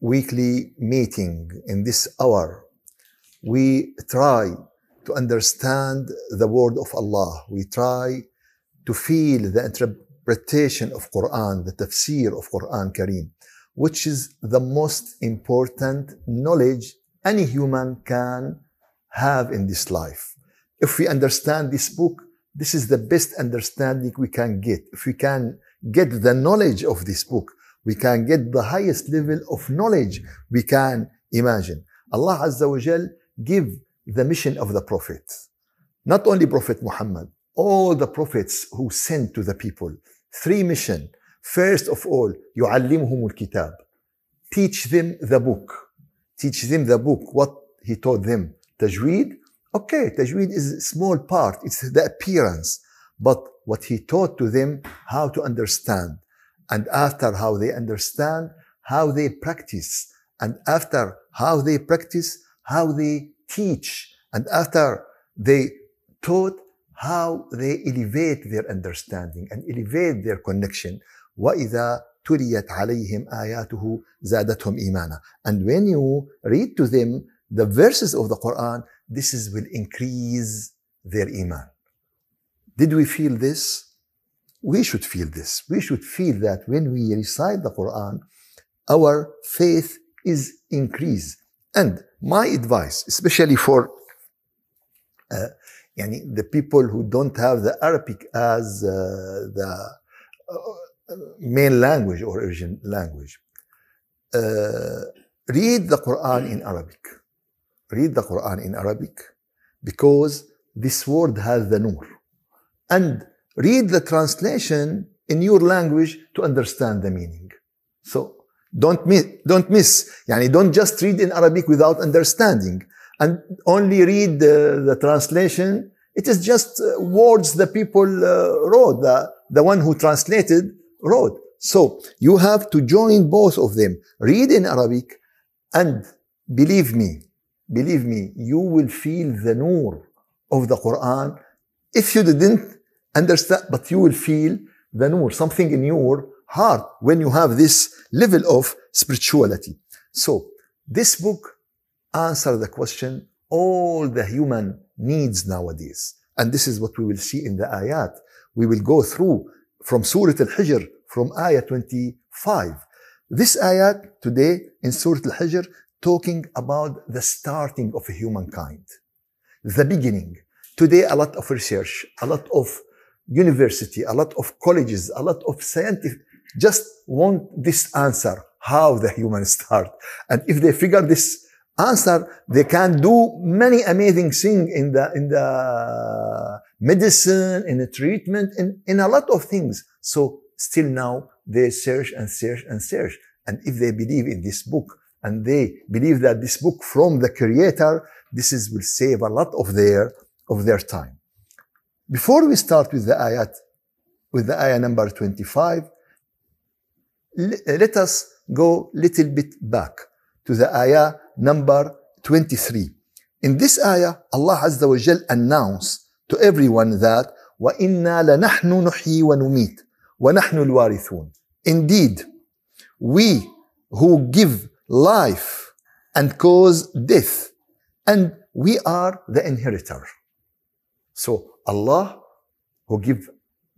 weekly meeting, in this hour, we try to understand the word of Allah. We try to feel the interpretation of Quran, the tafsir of Quran Kareem, which is the most important knowledge any human can have in this life. If we understand this book, this is the best understanding we can get. If we can get the knowledge of this book, we can get the highest level of knowledge we can imagine. Allah Azza wa Jal give the mission of the Prophet. Not only Prophet Muhammad, all the prophets who sent to the people. Three mission. First of all, يعلمهم الكتاب. Teach them the book. Teach them the book, what he taught them. Tajweed, okay, tajweed is a small part. It's the appearance. But what he taught to them, how to understand. And after how they understand, how they practice. And after how they practice, how they teach. And after they taught, how they elevate their understanding and elevate their connection. وَإِذَا تُلِيَتْ عَلَيْهِمْ آيَاتُهُ زَادَتْهُمْ إِيمَانًا And when you read to them the verses of the Quran, this is will increase their iman. Did we feel this? we should feel this. We should feel that when we recite the Quran, our faith is increased. And my advice, especially for uh, the people who don't have the Arabic as uh, the uh, main language or origin language, uh, read the Quran in Arabic. Read the Quran in Arabic because this word has the nur. And read the translation in your language to understand the meaning. So don't miss, don't miss. Yani don't just read in Arabic without understanding and only read the, the translation. It is just uh, words the people uh, wrote, the, the one who translated wrote. So you have to join both of them. Read in Arabic and believe me, believe me, you will feel the nur of the Quran if you didn't understand, but you will feel the nur, something in your heart when you have this level of spirituality. So this book answers the question all the human needs nowadays. And this is what we will see in the ayat. We will go through from Surah Al-Hijr from ayah 25. This ayat today in Surah Al-Hijr talking about the starting of humankind, the beginning. Today, a lot of research, a lot of university, a lot of colleges, a lot of scientific just want this answer, how the human start. And if they figure this answer, they can do many amazing things in the, in the medicine, in the treatment, in, in a lot of things. So still now they search and search and search. And if they believe in this book and they believe that this book from the creator, this is will save a lot of their, of their time. Before we start with the ayat, with the ayah number 25, let us go little bit back to the ayah number 23. In this ayah, Allah Azza wa Jal announced to everyone that وَإِنَّا لَنَحْنُ نُحْيِي وَنُمِيتُ وَنَحْنُ الْوَارِثُونَ Indeed, we who give life and cause death, and we are the inheritor. So Allah who give,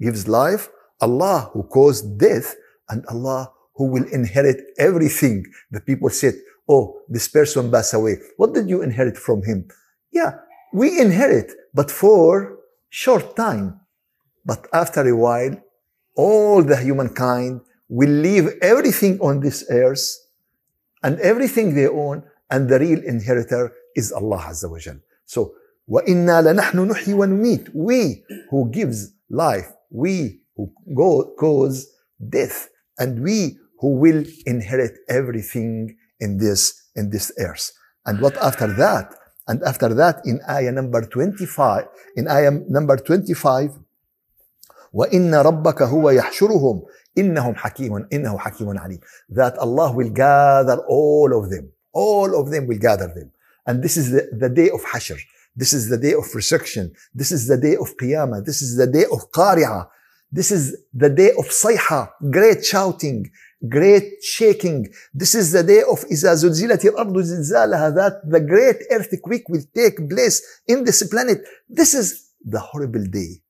gives life, Allah who caused death, and Allah who will inherit everything. The people said, Oh, this person passed away. What did you inherit from him? Yeah, we inherit, but for short time. But after a while, all the humankind will leave everything on this earth and everything they own, and the real inheritor is Allah Azza wa Jal. So, وَإِنَّا لَنَحْنُ نُحْيِي وَنُمِيتُ We who gives life, we who go, cause death, and we who will inherit everything in this, in this earth. And what after that? And after that, in ayah number 25, in ayah number 25, وَإِنَّ رَبَّكَ هُوَ يَحْشُرُهُمْ إِنَّهُمْ حَكِيمٌ إِنَّهُ حَكِيمٌ عَلِيمٌ That Allah will gather all of them. All of them will gather them. And this is the, the day of Hashr. This is the day of resurrection. This is the day of Qiyamah. This is the day of Qari'ah. This is the day of Sayha, great shouting, great shaking. This is the day of إذا زلزلت الأرض زلزالها that the great earthquake will take place in this planet. This is the horrible day.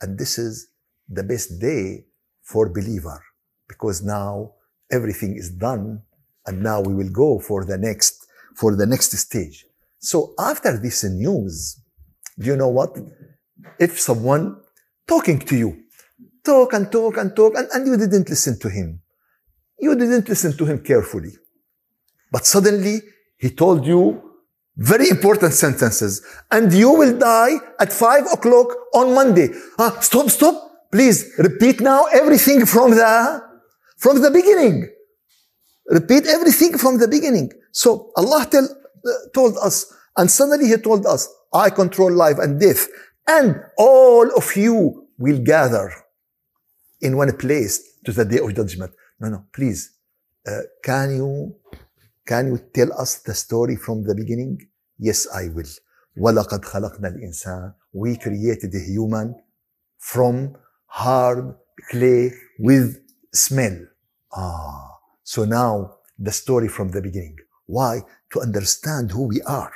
And this is the best day for believer because now everything is done and now we will go for the next for the next stage so after this news do you know what if someone talking to you talk and talk and talk and, and you didn't listen to him you didn't listen to him carefully but suddenly he told you very important sentences and you will die at five o'clock on monday ah, stop stop Please repeat now everything from the, from the beginning. Repeat everything from the beginning. So Allah tell, told us, and suddenly He told us, I control life and death, and all of you will gather in one place to the day of judgment. No, no, please, uh, can you, can you tell us the story from the beginning? Yes, I will. وَلَقَدْ خَلَقْنَا الْإِنسَانِ We created a human from hard clay with smell. Ah, so now the story from the beginning. Why? To understand who we are,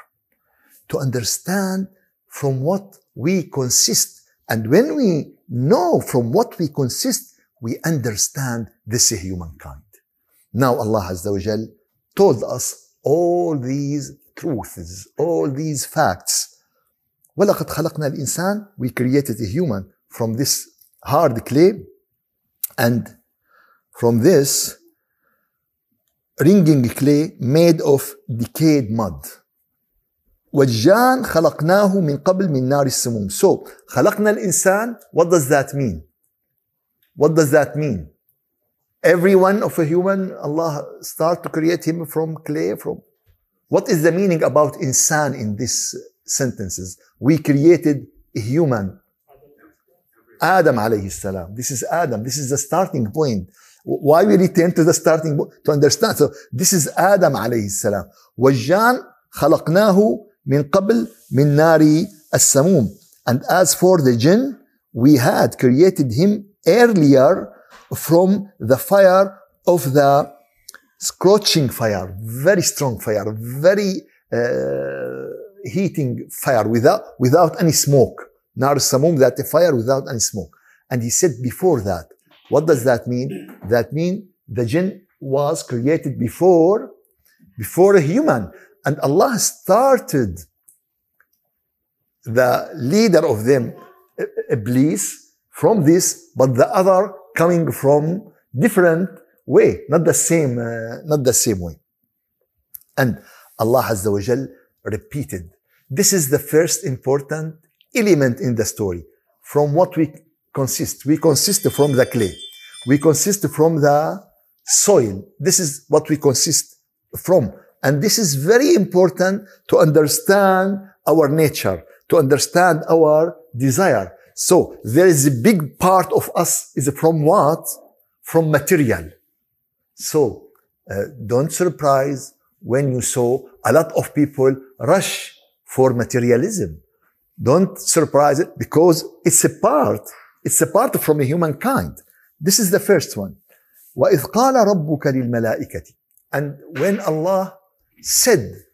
to understand from what we consist. And when we know from what we consist, we understand this humankind. Now Allah Azza wa Jal told us all these truths, all these facts. وَلَقَدْ خَلَقْنَا الْإِنسان We created a human from this hard clay and from this ringing clay made of decayed mud والجان خلقناه من قبل من نار السموم so خلقنا الإنسان what does that mean what does that mean every one of a human Allah start to create him from clay from what is the meaning about insan in these sentences we created a human Adam alayhi salam. This is Adam. This is the starting point. Why we return to the starting point? To understand. So this is Adam alayhi salam. والجان خلقناه من قبل من نار السموم. And as for the jinn, we had created him earlier from the fire of the scorching fire, very strong fire, very uh, heating fire without, without any smoke. Nar samum, that a fire without any smoke. And he said before that, what does that mean? That means the jinn was created before, before a human. And Allah started the leader of them, Iblis, from this, but the other coming from different way, not the same, uh, not the same way. And Allah Azza wa Jal repeated. This is the first important element in the story. From what we consist. We consist from the clay. We consist from the soil. This is what we consist from. And this is very important to understand our nature, to understand our desire. So there is a big part of us is from what? From material. So uh, don't surprise when you saw a lot of people rush for materialism. Don't surprise it because it's a part, it's a part from a humankind. This is the first one. وَإِذْ قَالَ رَبُّكَ لِلْمَلَائِكَةِ And when Allah said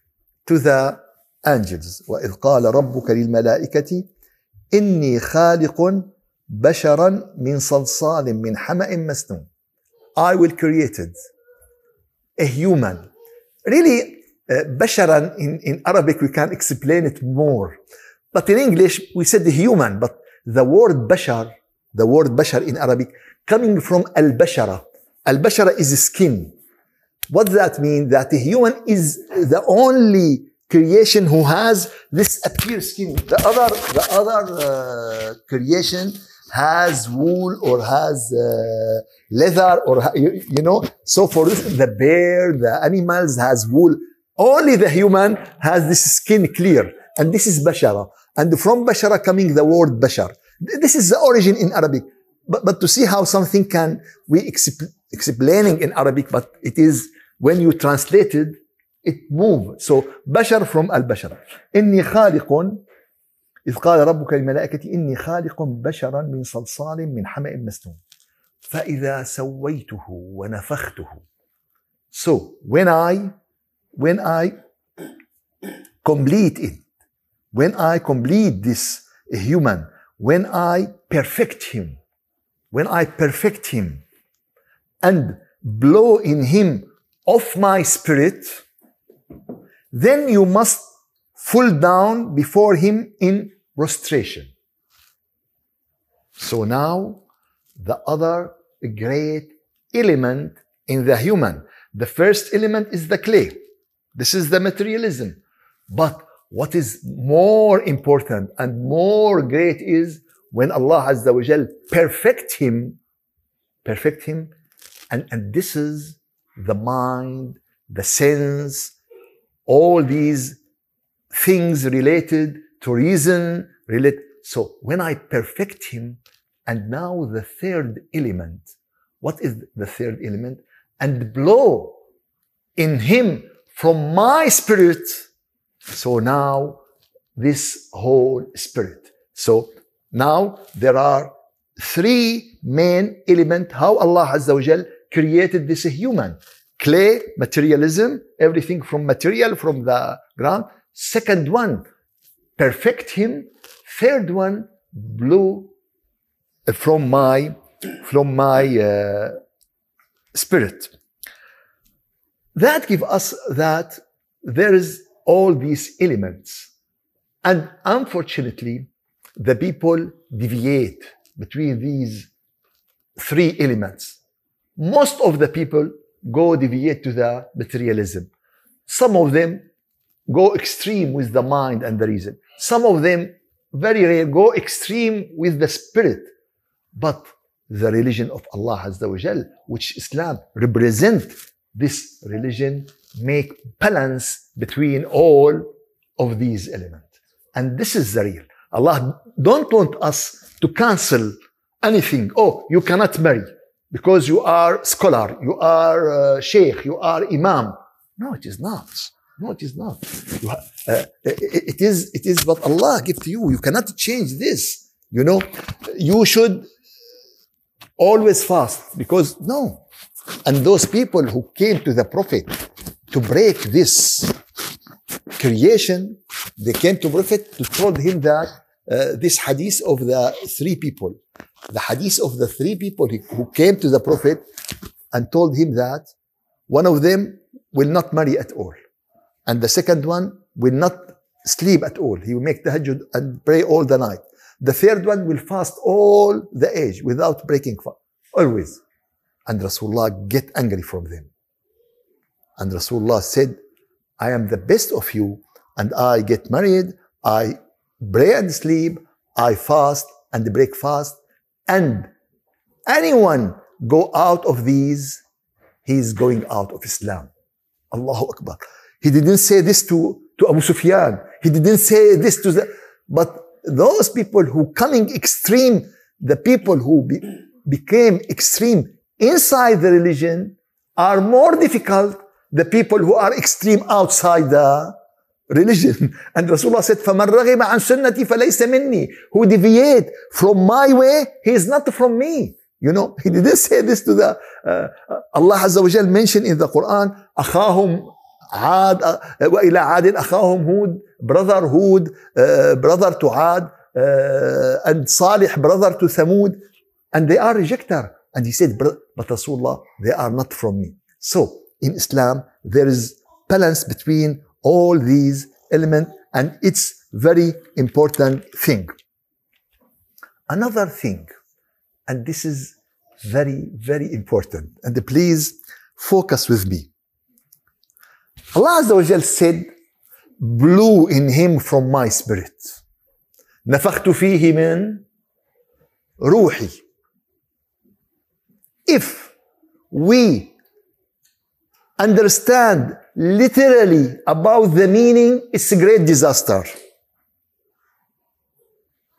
to the angels, وَإِذْ قَالَ رَبُّكَ لِلْمَلَائِكَةِ إِنِّي خَالِقٌ بَشَرًا مِنْ صَلْصَالٍ مِنْ حَمَإٍ مَسْنُونٍ I will create a human. Really, uh, بشرا in, in Arabic we can explain it more. But in English, we said human, but the word bashar, the word bashar in Arabic, coming from al-bashara. Al-bashara is skin. What does that mean? That a human is the only creation who has this appear skin. The other, the other uh, creation has wool or has uh, leather or you, you know. So for this, the bear, the animals has wool. Only the human has this skin clear, and this is bashara. And from bashara coming the word bashar. This is the origin in Arabic. But, but to see how something can we exp- explaining in Arabic, but it is when you translate it, it move. So بشر from البشر. إني خالق إذ قال ربك للملائكة إني خالق بشرا من صلصال من حمأ مسنون فإذا سويته ونفخته So when I when I complete it when I complete this human when I perfect him when I perfect him and blow in him of my spirit then you must fall down before him in prostration. So now the other great element in the human. The first element is the clay. This is the materialism. But what is more important and more great is when Allah Azza wa Jal perfect him, perfect him, and, and this is the mind, the sense, all these things related to reason, relate. So when I perfect him, and now the third element, what is the third element? And blow in him from my spirit. So now this whole spirit. So now there are three main elements how Allah Azza wa Jal created this human clay, materialism, everything from material, from the ground. Second one, perfect him. Third one, blew from my, from my uh, spirit. That give us that there is all these elements. And unfortunately, the people deviate between these three elements. Most of the people go deviate to the materialism. Some of them go extreme with the mind and the reason. Some of them, very rare, go extreme with the spirit. But the religion of Allah Azza wa Jal, which Islam represent this religion, make balance between all of these elements. And this is the real. Allah don't want us to cancel anything. Oh, you cannot marry because you are scholar, you are uh, sheikh, you are imam. No, it is not. No, it is not. Uh, it is it is what Allah give to you. You cannot change this. You know, you should always fast because no. And those people who came to the Prophet to break this creation, they came to Prophet to told him that uh, this hadith of the three people the hadith of the three people who came to the Prophet and told him that one of them will not marry at all. And the second one will not sleep at all. He will make tahajjud and pray all the night. The third one will fast all the age without breaking fast. Always. And Rasulullah get angry from them. And Rasulullah said, I am the best of you and I get married, I pray and sleep, I fast and break fast and anyone go out of these, he's going out of Islam. Allahu Akbar. He didn't say this to, to Abu Sufyan. He didn't say this to the, but those people who coming extreme, the people who be, became extreme inside the religion are more difficult the people who are extreme outside the religion. And Rasulullah said, فَمَنْ رَغِبَ عَنْ سُنَّتِي فَلَيْسَ مِنِّي Who deviate from my way, he is not from me. You know, he didn't say this to the, uh, Allah Azza wa Jal mentioned in the Quran, أخاهم عاد وإلى عاد أخاهم هود brother Hud, uh, brother to Ad, uh, and Salih, brother to Thamud, and they are rejecter. And he said, but Rasulullah, they are not from me. So, in Islam, there is balance between all these elements and it's very important thing. Another thing, and this is very, very important, and please focus with me. Allah Azza wa Jal said, blew in him from my spirit. نفخت فيه من روحي if we understand literally about the meaning it's a great disaster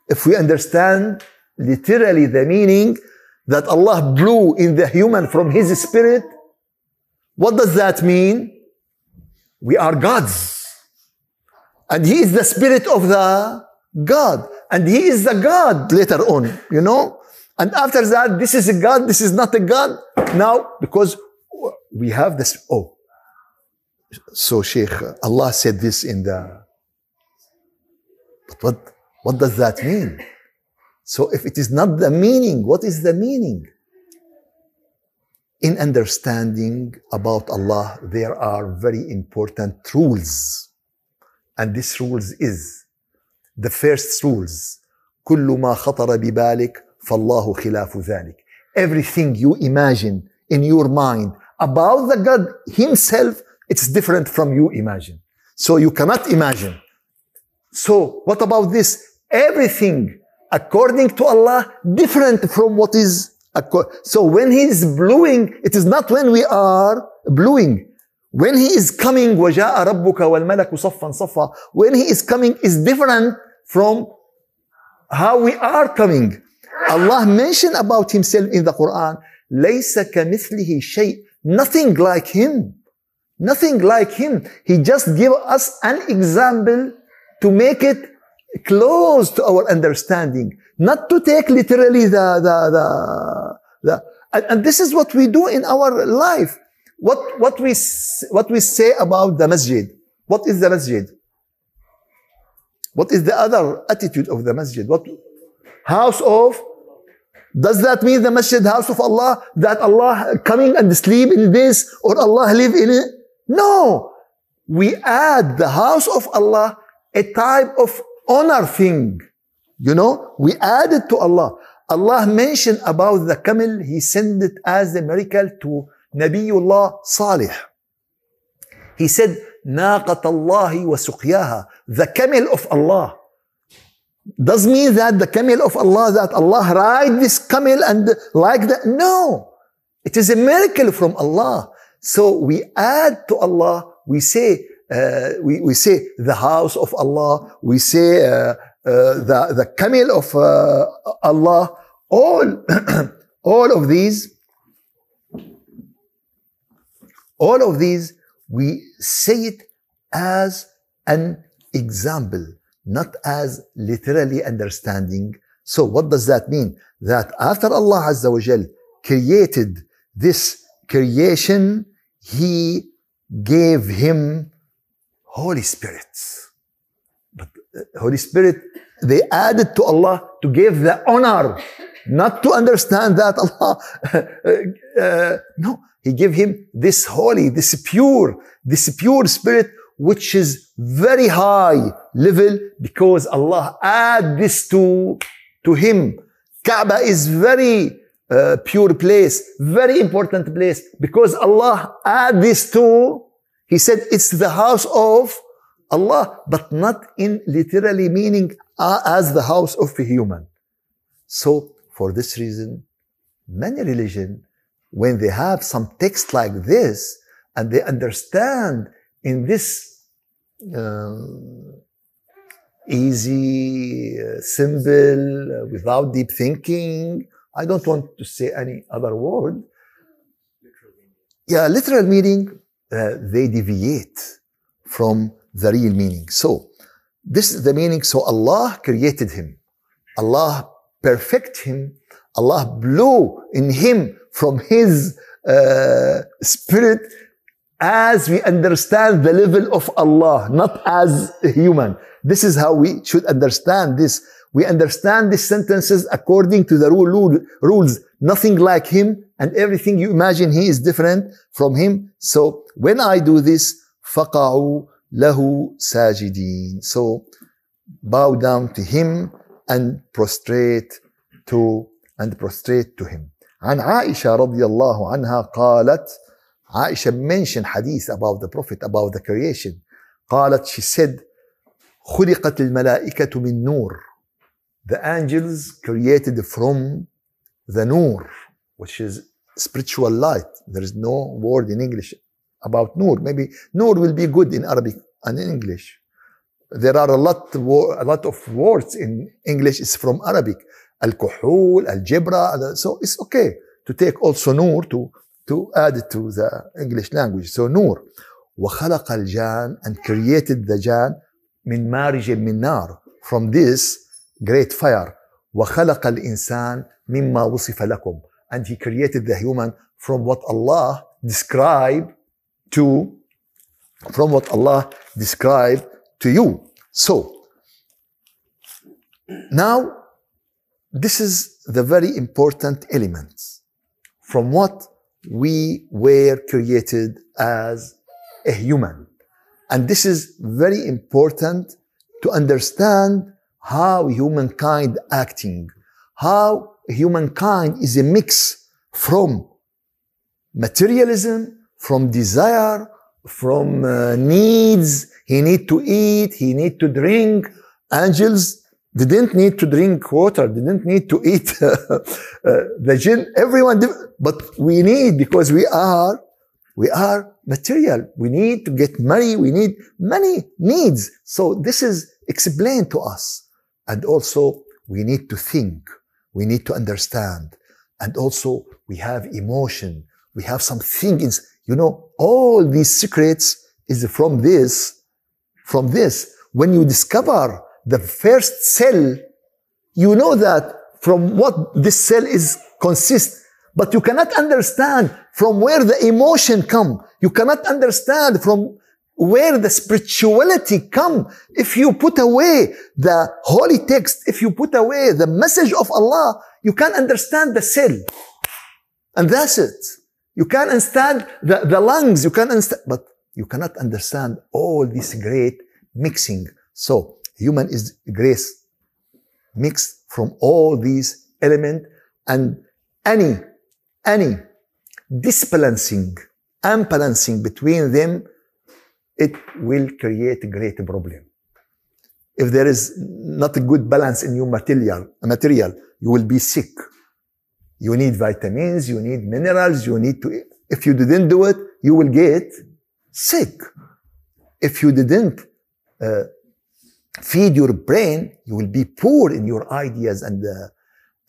if we understand literally the meaning that Allah blew in the human from His spirit, what does that mean? We are gods. And He is the spirit of the God. And He is the God later on, you know? And after that, this is a God, this is not a God. Now, because we have this, oh. So, Sheikh, Allah said this in the, but what, what does that mean? So if it is not the meaning, what is the meaning? In understanding about Allah, there are very important rules. And this rules is the first rules كل ما خطر ببالك فالله خلاف ذلك everything you imagine in your mind about the God himself it's different from you imagine so you cannot imagine so what about this everything according to Allah different from what is so when he is blowing it is not when we are blowing when he is coming وجاء ربك والملك صفا صفا when he is coming is different from how we are coming Allah mentioned about himself in the Quran ليس كمثله شيء nothing like him nothing like him he just give us an example to make it close to our understanding, not to take literally the, the, the, the and, and, this is what we do in our life. What, what we, what we say about the masjid. What is the masjid? What is the other attitude of the masjid? What, house of, does that mean the masjid house of Allah? That Allah coming and sleep in this or Allah live in it? No. We add the house of Allah a type of honor thing. You know, we added to Allah. Allah mentioned about the camel, He sent it as a miracle to Nabiullah Salih. He said, ناقة الله وسقياها the camel of Allah does mean that the camel of Allah that Allah ride this camel and like that? No. It is a miracle from Allah. So we add to Allah we say uh, we, we say the house of Allah, we say uh, uh, the, the camel of uh, Allah, all, all of these, all of these, we say it as an example, not as literally understanding. So what does that mean? That after Allah Azza wa Jal created this creation, He gave him Holy Spirit. But uh, Holy Spirit, they added to Allah to give the honor, not to understand that Allah, uh, uh, no, He gave him this holy, this pure, this pure spirit, which is very high level because Allah add this to, to him. Kaaba is very uh, pure place, very important place because Allah add this to he said it's the house of Allah, but not in literally meaning uh, as the house of a human. So for this reason, many religion, when they have some text like this and they understand in this uh, easy, uh, simple, uh, without deep thinking, I don't want to say any other word. Yeah, literal meaning uh, they deviate from the real meaning. So, this is the meaning. So, Allah created him. Allah perfect him. Allah blew in him from his uh, spirit as we understand the level of Allah, not as human. This is how we should understand this. We understand these sentences according to the rule, rules. Nothing like him, and everything you imagine he is different from him. So when I do this, فَقَعُوا لَهُ سَاجِدِينَ So bow down to him and prostrate to and prostrate to him. عن عائشة رضي الله عنها قالت عائشة mentioned hadith about the Prophet about the creation قالت she said خلقت الملائكة من نور the angels created from the nur, which is spiritual light. There is no word in English about nur. Maybe nur will be good in Arabic and in English. There are a lot, a lot of words in English is from Arabic. Al-kuhul, al-jibra. So it's okay to take also nur to, to add it to the English language. So nur. وخلق الجان and created the jan من مارج من نار from this great fire وخلق الإنسان مما وصف لكم and he created the human from what Allah described to from what Allah described to you. So now this is the very important element from what we were created as a human. And this is very important to understand how humankind acting, how humankind is a mix from materialism, from desire, from uh, needs. He need to eat, he need to drink. Angels didn't need to drink water, didn't need to eat. uh, the jinn, everyone, but we need because we are, we are material. We need to get money. We need many needs. So this is explained to us. And also we need to think. We need to understand. And also we have emotion. We have some things. You know, all these secrets is from this, from this. When you discover the first cell, you know that from what this cell is consists, but you cannot understand from where the emotion come. You cannot understand from where the spirituality come. If you put away the holy text, if you put away the message of Allah, you can't understand the cell. And that's it. You can't understand the, the lungs, you can't understand, but you cannot understand all this great mixing. So, human is grace mixed from all these elements and any, any disbalancing, unbalancing between them, it will create a great problem. If there is not a good balance in your material, material, you will be sick. You need vitamins, you need minerals, you need to, if you didn't do it, you will get sick. If you didn't uh, feed your brain, you will be poor in your ideas and, uh,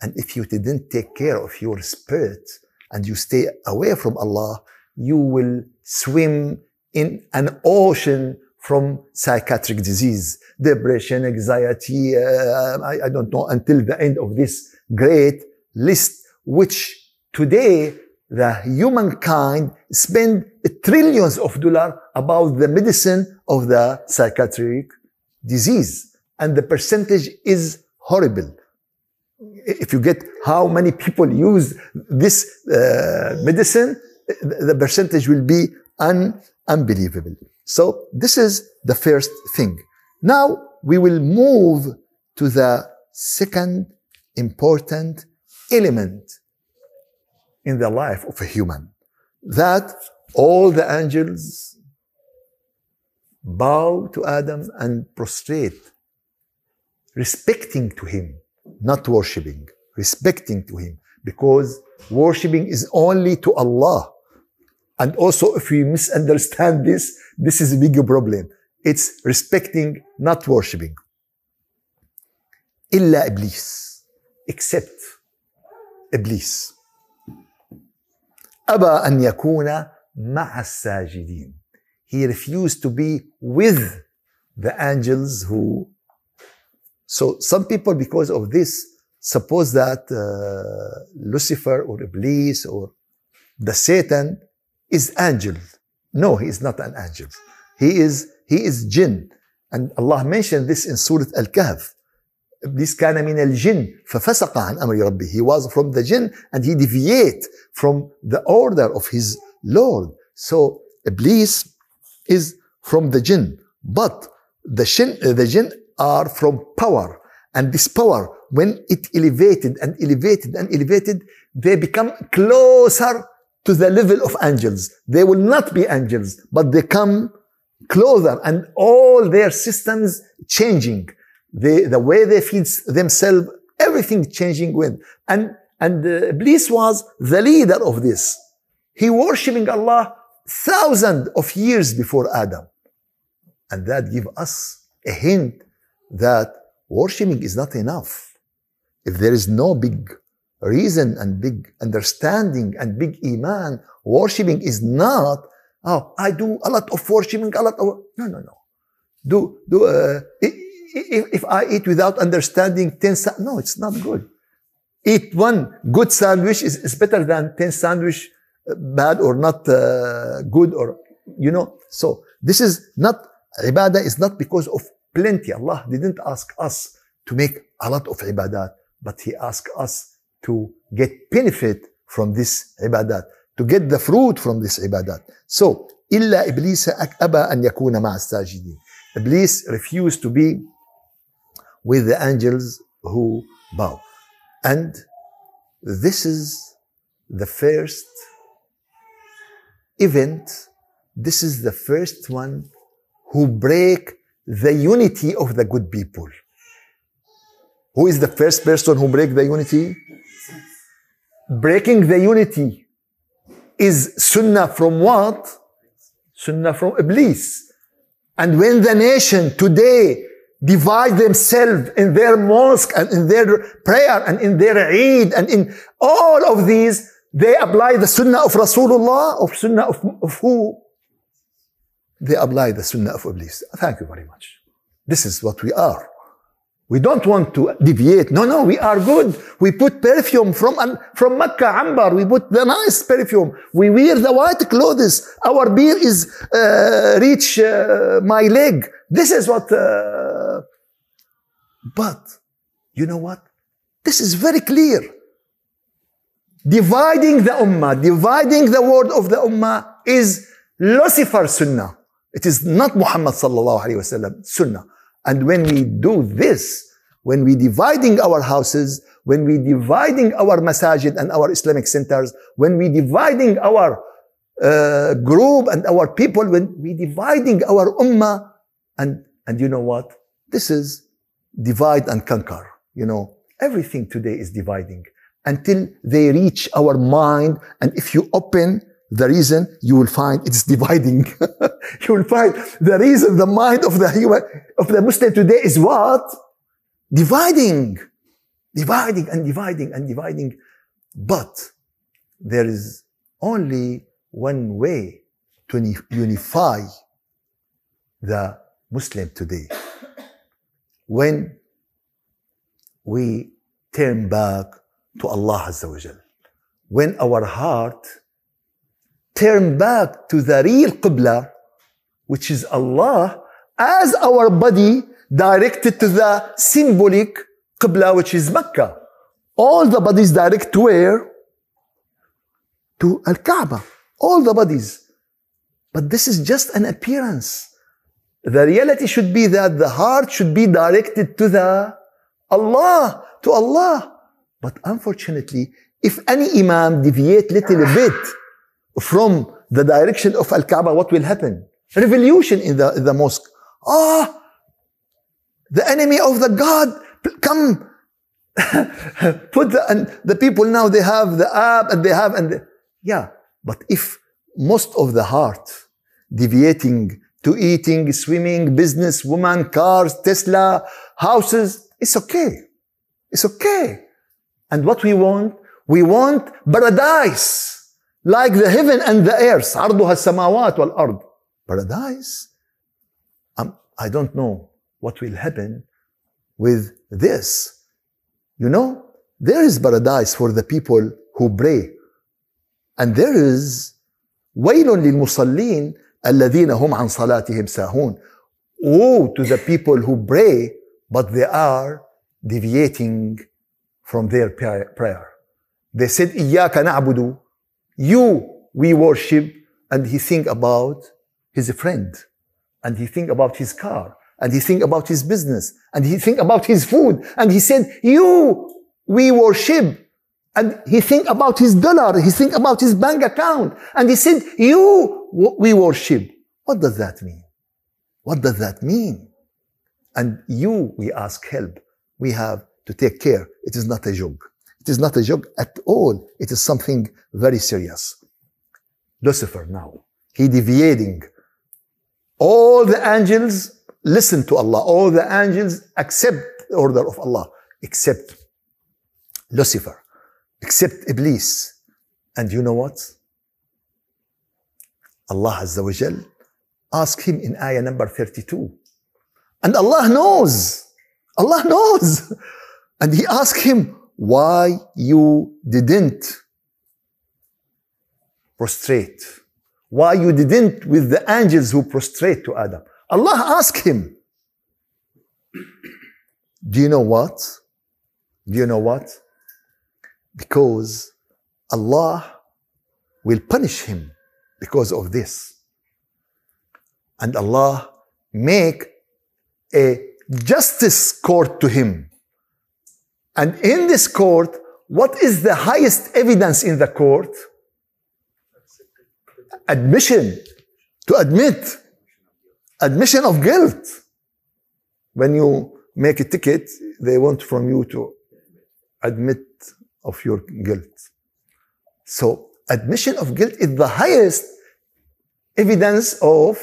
and if you didn't take care of your spirit and you stay away from Allah, you will swim in an ocean from psychiatric disease, depression, anxiety, uh, I, I don't know, until the end of this great list which today the humankind spend trillions of dollars about the medicine of the psychiatric disease. And the percentage is horrible. If you get how many people use this uh, medicine, the percentage will be un- unbelievable. So this is the first thing. Now we will move to the second important element in the life of a human that all the angels bow to Adam and prostrate, respecting to him, not worshipping, respecting to him, because worshipping is only to Allah. And also, if we misunderstand this, this is a big problem. It's respecting, not worshipping. إلا إبليس, except إبليس. أبى أن يكون مع الساجدين. He refused to be with the angels who. So some people, because of this, suppose that uh, Lucifer or Iblis or the Satan is angel. No, he is not an angel. He is he is jinn. And Allah mentioned this in Surah Al-Kahf. Iblis كان من الجن ففسق عن أمر ربه. He was from the jinn and he deviate from the order of his Lord. So Iblis is from the jinn. But the jinn, the jinn are from power. And this power, when it elevated and elevated and elevated, they become closer to the level of angels. They will not be angels, but they come closer and all their systems changing they, the way they feed themselves, everything changing with. And, and uh, Iblis was the leader of this. He worshipping Allah thousands of years before Adam. And that give us a hint that worshipping is not enough. If there is no big reason and big understanding and big iman, worshipping is not, oh, I do a lot of worshipping, a lot of, no, no, no. Do, do, uh, if, if I eat without understanding 10, no, it's not good. Eat one good sandwich is, is better than 10 sandwich uh, bad or not uh, good or, you know. So this is not, ibadah is not because of plenty. Allah didn't ask us to make a lot of ibadat, but He asked us to get benefit from this ibadat, to get the fruit from this ibadat. So, إلا إبليس أبى أن يكون مع الساجدين. Iblis refused to be with the angels who bow. And this is the first event, this is the first one who break the unity of the good people. Who is the first person who break the unity? Breaking the unity is sunnah from what? Sunnah from Iblis. And when the nation today divide themselves in their mosque and in their prayer and in their Eid and in all of these, they apply the sunnah of Rasulullah, of sunnah of, of who? They apply the sunnah of Iblis. Thank you very much. This is what we are. We don't want to deviate. No, no, we are good. We put perfume from, from Mecca, Ambar. We put the nice perfume. We wear the white clothes. Our beer is uh, reach uh, my leg. This is what. Uh, but you know what? This is very clear. Dividing the ummah, dividing the word of the ummah is Lucifer sunnah. It is not Muhammad sallallahu alaihi wasallam sunnah. And when we do this, when we dividing our houses, when we dividing our masajid and our Islamic centers, when we dividing our uh, group and our people, when we dividing our ummah, and, and you know what? This is divide and conquer. You know, everything today is dividing until they reach our mind. And if you open the reason you will find it's dividing. you will find the reason the mind of the human, of the Muslim today is what? Dividing. Dividing and dividing and dividing. But there is only one way to unify the Muslim today. When we turn back to Allah Azza wa Jal. When our heart turn back to the real Qibla, which is Allah, as our body directed to the symbolic Qibla, which is Mecca. All the bodies direct to where? To Al Kaaba. All the bodies. But this is just an appearance. The reality should be that the heart should be directed to the Allah, to Allah. But unfortunately, if any imam deviate little bit from the direction of Al-Kaaba, what will happen? Revolution in the, in the mosque. Ah, the enemy of the God, come. Put the, and the people now, they have the app and they have, and the, yeah. But if most of the heart deviating to eating, swimming, business, woman, cars, Tesla, houses, it's okay. It's okay. And what we want, we want paradise like the heaven and the earth عرضها السماوات والأرض paradise um, I don't know what will happen with this you know there is paradise for the people who pray and there is ويل للمصلين الذين هم عن صلاتهم ساهون woe to the people who pray but they are deviating from their prayer they said إياك نعبد you we worship and he think about his friend and he think about his car and he think about his business and he think about his food and he said you we worship and he think about his dollar he think about his bank account and he said you we worship what does that mean what does that mean and you, we ask help. We have to take care. It is not a joke. It is not a joke at all. It is something very serious. Lucifer now, he deviating. All the angels listen to Allah. All the angels accept the order of Allah, except Lucifer, except Iblis. And you know what? Allah Azza wa Jal asked him in ayah number 32. And Allah knows. Allah knows. And he asked him, why you didn't prostrate? Why you didn't with the angels who prostrate to Adam? Allah asked him. Do you know what? Do you know what? Because Allah will punish him because of this. And Allah make a justice court to him. And in this court, what is the highest evidence in the court? Admission. To admit. Admission of guilt. When you make a ticket, they want from you to admit of your guilt. So admission of guilt is the highest evidence of,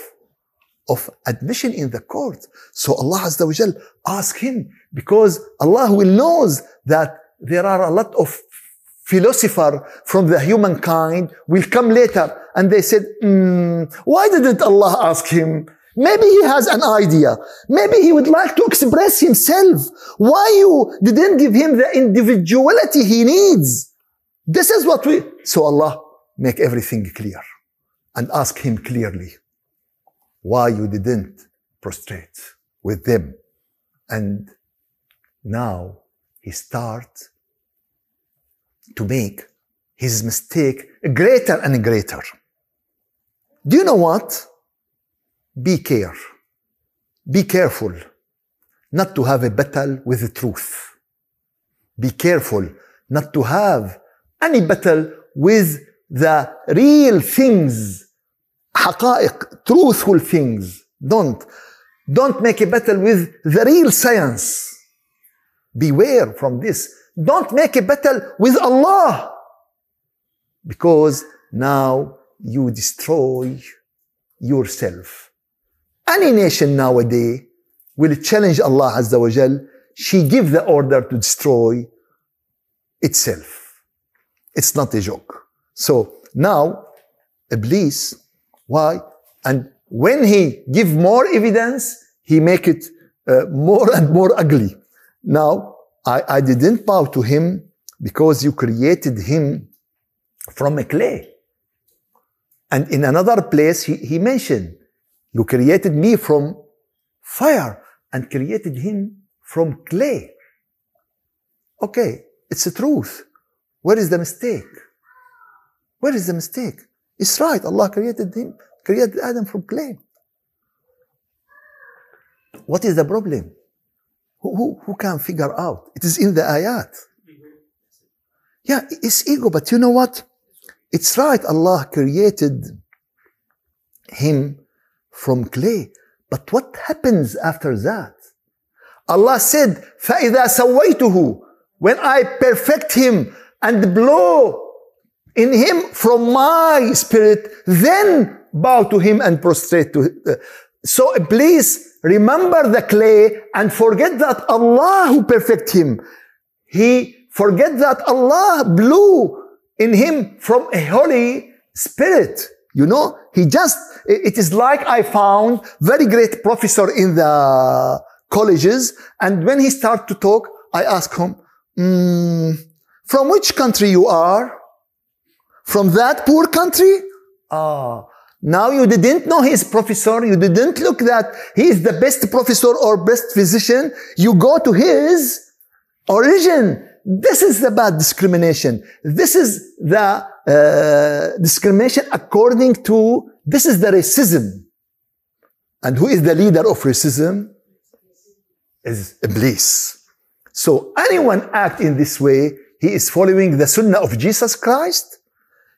of admission in the court. So Allah Azza wa Jal ask him because Allah will knows that there are a lot of philosopher from the humankind will come later and they said, mm, why didn't Allah ask him? Maybe he has an idea. Maybe he would like to express himself. Why you didn't give him the individuality he needs? This is what we, so Allah make everything clear and ask him clearly why you didn't prostrate with them. And now he start to make his mistake greater and greater. Do you know what? Be care. Be careful not to have a battle with the truth. Be careful not to have any battle with the real things, حقائق, truthful things. Don't. Don't make a battle with the real science. Beware from this. Don't make a battle with Allah. Because now you destroy yourself. Any nation nowadays will challenge Allah Azza wa Jal. She give the order to destroy itself. It's not a joke. So now, Iblis, why? And when he give more evidence, he make it uh, more and more ugly. Now, I, I didn't bow to him because you created him from a clay. And in another place, he, he mentioned, you created me from fire and created him from clay. Okay, it's the truth. Where is the mistake? Where is the mistake? It's right. Allah created him, created Adam from clay. What is the problem? Who, who, who can figure out? It is in the ayat. Yeah, it's ego, but you know what? It's right. Allah created him from clay. But what happens after that? Allah said, فَإِذَا سَوَّيْتُهُ When I perfect him and blow in him from my spirit, then bow to him and prostrate to him. So please remember the clay and forget that Allah who perfect him. He forget that Allah blew in him from a holy spirit. You know, he just, it is like I found very great professor in the colleges. And when he start to talk, I ask him, mm, from which country you are? From that poor country? Ah, now you didn't know he's professor. You didn't look that he is the best professor or best physician. You go to his origin. This is the bad discrimination. This is the uh, discrimination according to, this is the racism. And who is the leader of racism? Is Iblis. So anyone act in this way, he is following the sunnah of Jesus Christ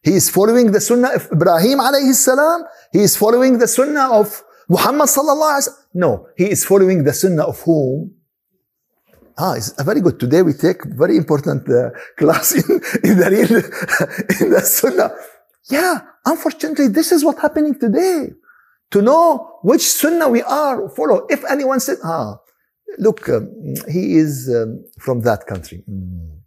he is following the sunnah of Ibrahim alayhi salam. He is following the sunnah of Muhammad sallallahu wasallam. No, he is following the sunnah of whom? Ah, it's very good. Today we take very important uh, class in, in the real, in the sunnah. Yeah, unfortunately, this is what happening today. To know which sunnah we are follow. If anyone said, ah, look, um, he is um, from that country. Mm.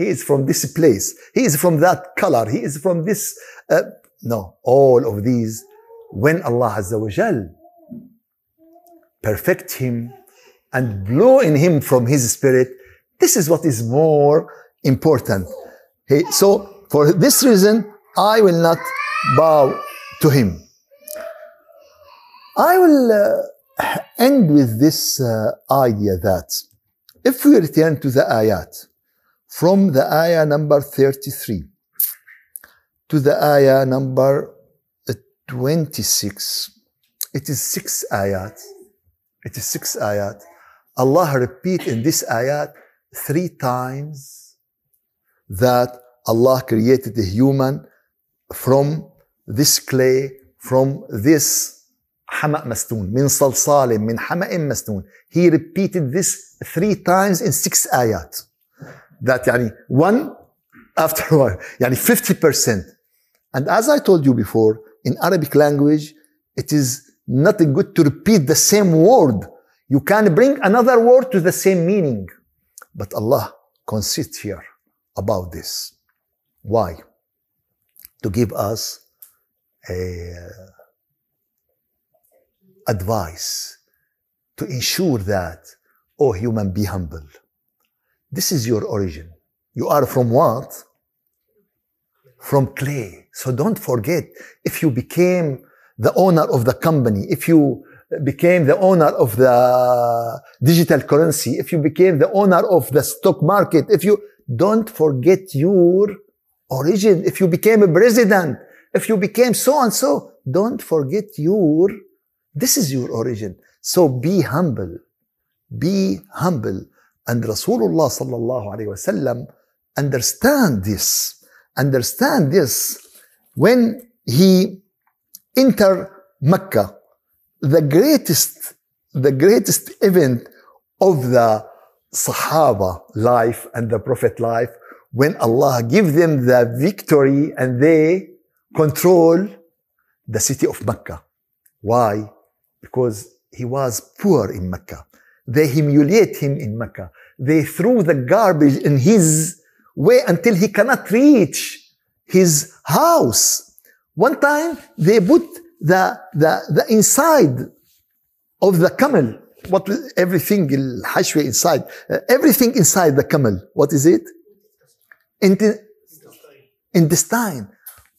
He is from this place. He is from that color. He is from this. Uh, no, all of these, when Allah Azza wa Jal perfect him and blow in him from his spirit, this is what is more important. He, so for this reason, I will not bow to him. I will uh, end with this uh, idea that if we return to the ayat, from the ayah number 33 to the ayah number 26, it is six ayat. It is six ayat. Allah repeat in this ayat three times that Allah created a human from this clay, from this حمأ مسنون من صلصال من حمأ مسنون he repeated this three times in six ayat that يعني one after one يعني 50% and as I told you before in Arabic language it is not good to repeat the same word you can bring another word to the same meaning but Allah consists here about this why to give us a advice to ensure that, oh human, be humble. This is your origin. You are from what? From clay. So don't forget, if you became the owner of the company, if you became the owner of the digital currency, if you became the owner of the stock market, if you don't forget your origin, if you became a president, if you became so and so, don't forget your this is your origin. So be humble. Be humble. And Rasulullah sallallahu alayhi wasallam understand this. Understand this. When he enter Mecca, the greatest, the greatest event of the Sahaba life and the Prophet life, when Allah give them the victory and they control the city of Mecca. Why? because he was poor in Mecca. They humiliate him in Mecca. They threw the garbage in his way until he cannot reach his house. One time they put the, the, the inside of the camel, what everything inside, uh, everything inside the camel. What is it? In the intestine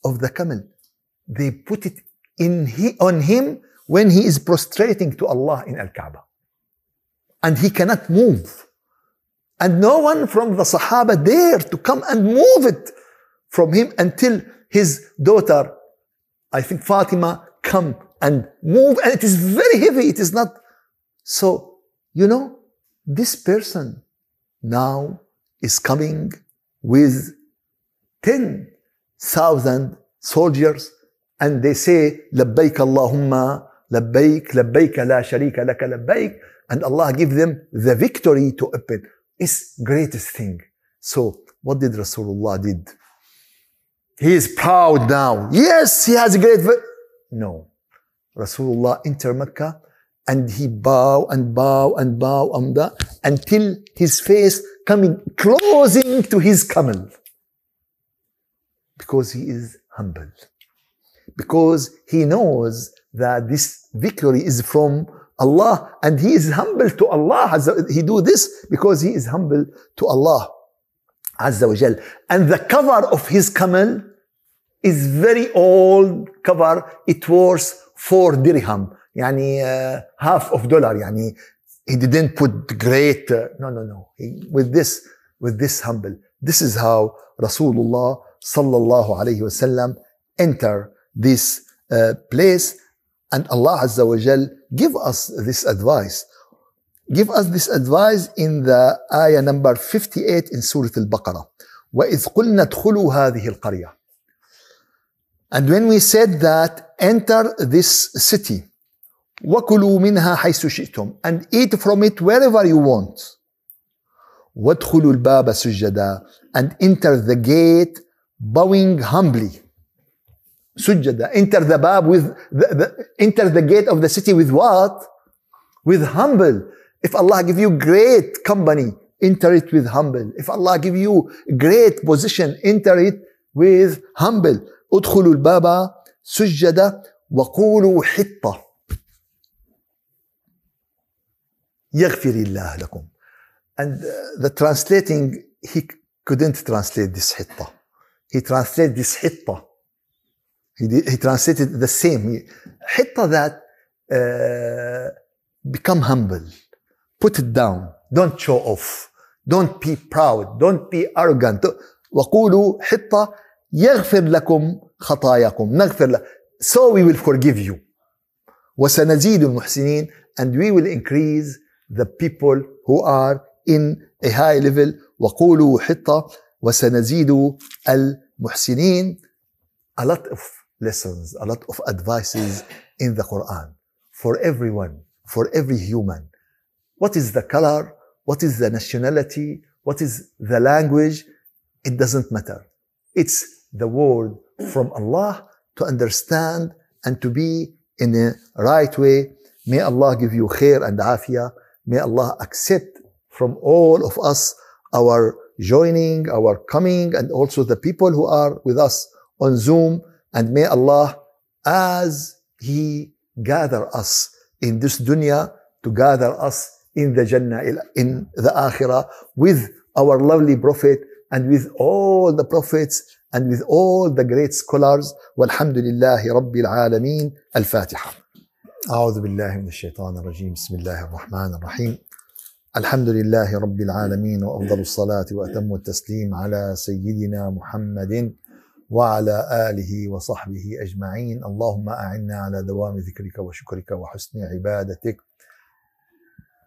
of the camel. They put it in he, on him when he is prostrating to Allah in Al Kaaba. And he cannot move. And no one from the Sahaba dare to come and move it from him until his daughter, I think Fatima, come and move. And it is very heavy. It is not. So, you know, this person now is coming with 10,000 soldiers and they say, لبيك اللهم لبيك لبيك لا شريك لك لبيك and Allah give them the victory to open is greatest thing. So what did Rasulullah did? He is proud now. Yes he has a great no. Rasulullah enter Mecca and he bow and bow and bow and bow until his face coming closing to his camel. Because he is humble. Because he knows that this victory is from Allah and he is humble to Allah. He do this because he is humble to Allah Azza wa Jal. And the cover of his camel is very old cover. It was four dirham, yani uh, half of dollar. Yani he didn't put great. Uh, no, no, no. He, with this, with this humble. This is how Rasulullah sallallahu alayhi wasallam enter this uh, place, and Allah Azza wa Jal give us this advice. Give us this advice in the ayah number 58 in Surah Al-Baqarah. وَإِذْ قُلْنَا ادْخُلُوا هَذِهِ الْقَرْيَةِ And when we said that, enter this city, وكلوا منها حيث شئتم and eat from it wherever you want وادخلوا الباب سجدا and enter the gate bowing humbly سجدا enter the bab with the, the, enter the gate of the city with what with humble if Allah give you great company enter it with humble if Allah give you great position enter it with humble ادخلوا الباب سجدا وقولوا حطه يغفر الله لكم and the translating he couldn't translate this hitta he translated this hitta he, did, he translated the same hitta that uh, become humble put it down don't show off don't be proud don't be arrogant وقولوا حطة يغفر لكم خطاياكم نغفر لك so we will forgive you وسنزيد المحسنين and we will increase the people who are in a high level وقولوا حطة وسنزيد المحسنين a lot of lessons a lot of advices in the Quran for everyone for every human. What is the color? What is the nationality? What is the language? It doesn't matter. It's the word from Allah to understand and to be in a right way. May Allah give you khair and afiyah. May Allah accept from all of us our joining, our coming, and also the people who are with us on Zoom. And may Allah, as He gather us in this dunya, to gather us in the Jannah, in the Akhirah, with our lovely Prophet and with all the prophets and with all the great scholars. والحمد لله رب العالمين الفاتحة. أعوذ بالله من الشيطان الرجيم بسم الله الرحمن الرحيم الحمد لله رب العالمين وافضل الصلاه واتم التسليم على سيدنا محمد وعلى آله وصحبه أجمعين. اللهم أعنا على دوام ذكرك وشكرك وحسن عبادتك.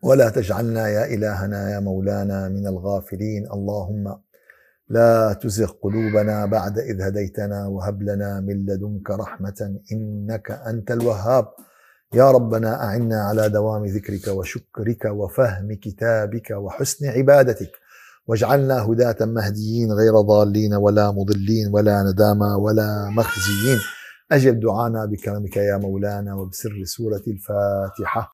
ولا تجعلنا يا إلهنا يا مولانا من الغافلين. اللهم لا تزغ قلوبنا بعد إذ هديتنا وهب لنا من لدنك رحمة إنك أنت الوهاب. يا ربنا أعنا على دوام ذكرك وشكرك وفهم كتابك وحسن عبادتك. واجعلنا هداة مهديين غير ضالين ولا مضلين ولا ندامى ولا مخزيين. اجب دعانا بكرمك يا مولانا وبسر سورة الفاتحة.